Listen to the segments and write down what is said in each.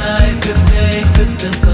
Life if the existence.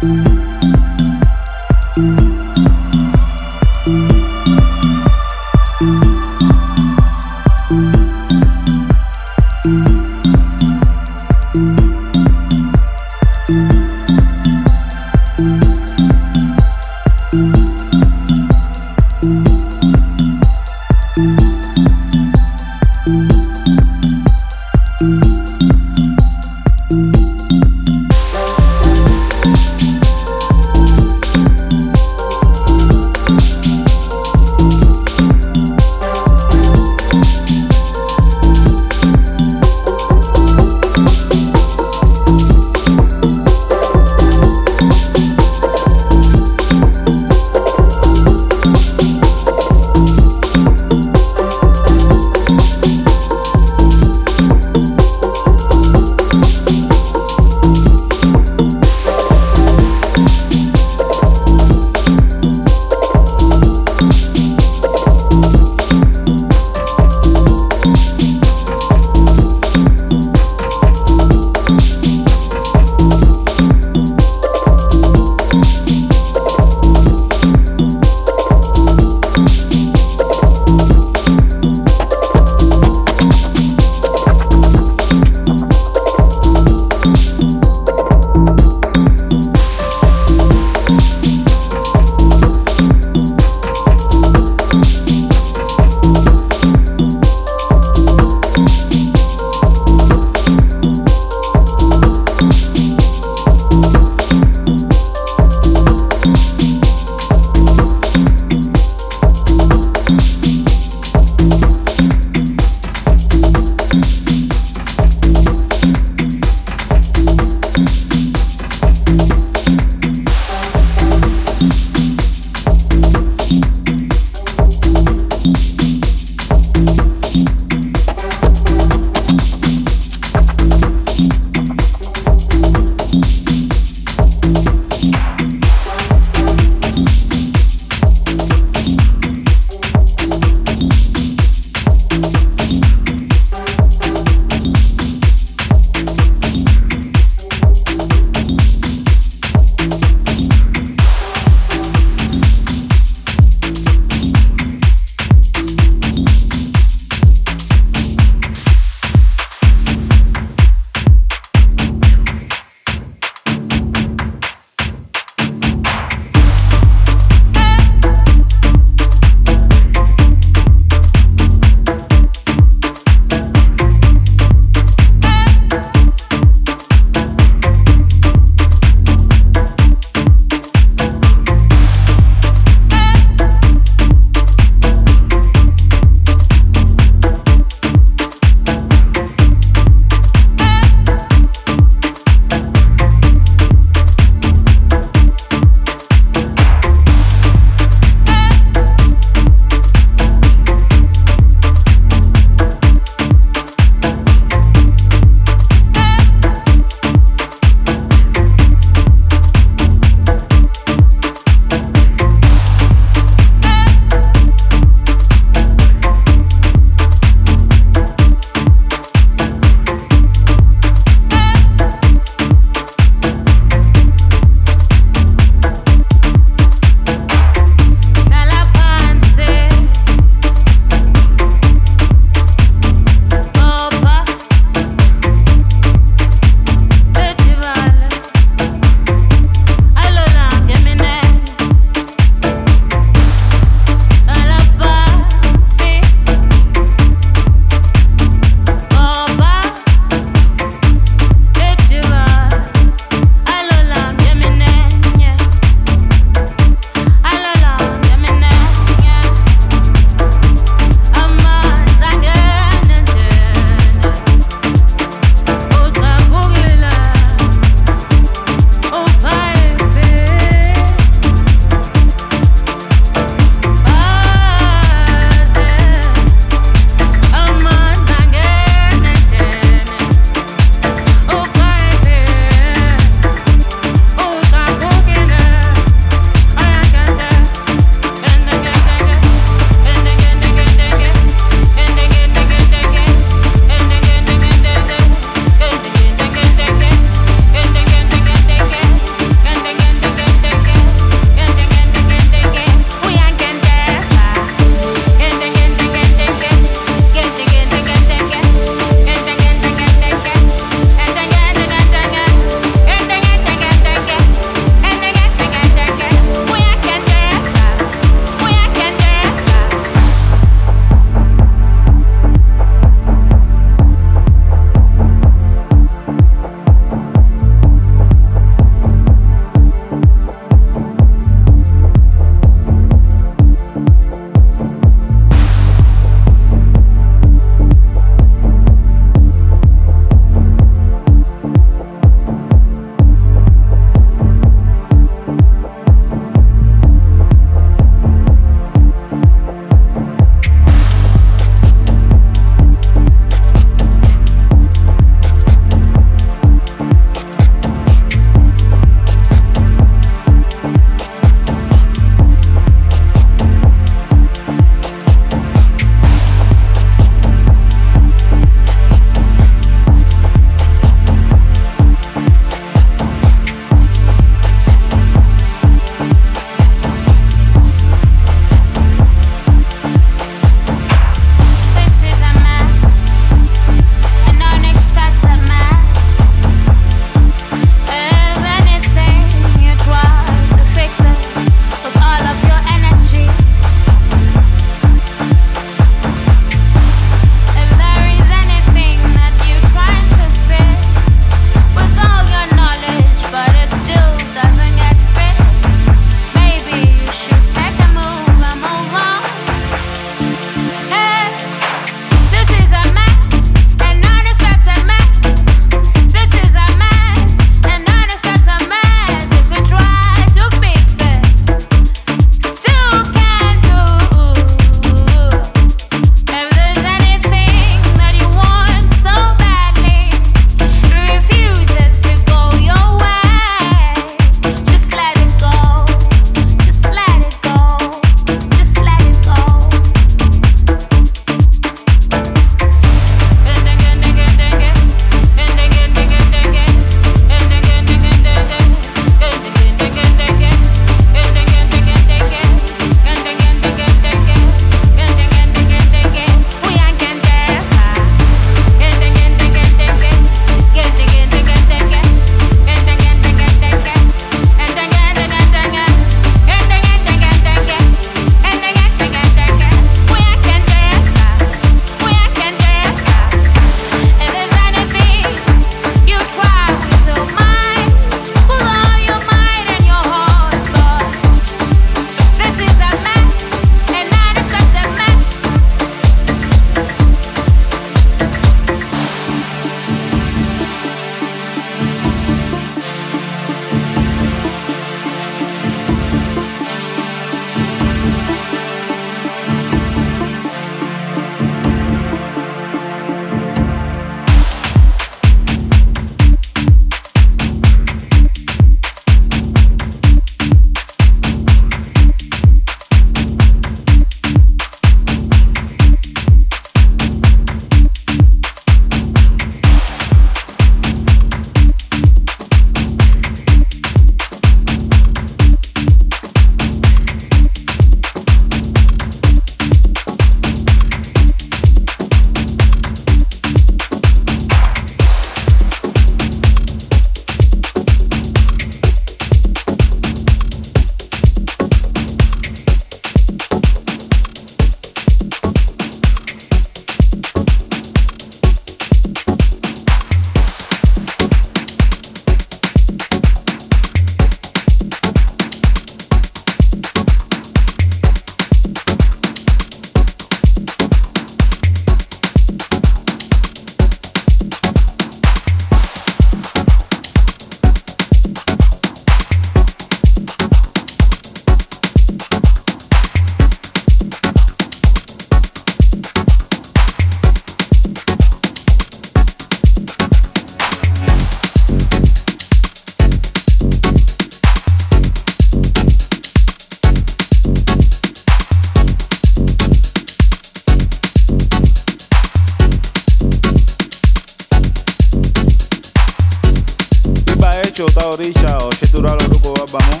Echo ta orisha o shetura lo ruko babamo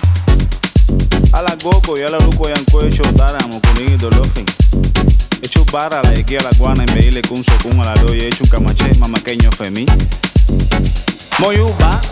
ala gogo ya la ruko yanko echo tara mo kunigi dolofin echo bara la eki la guana en beile kun so kun ala do echo un camache mamaqueño femi. Moyuba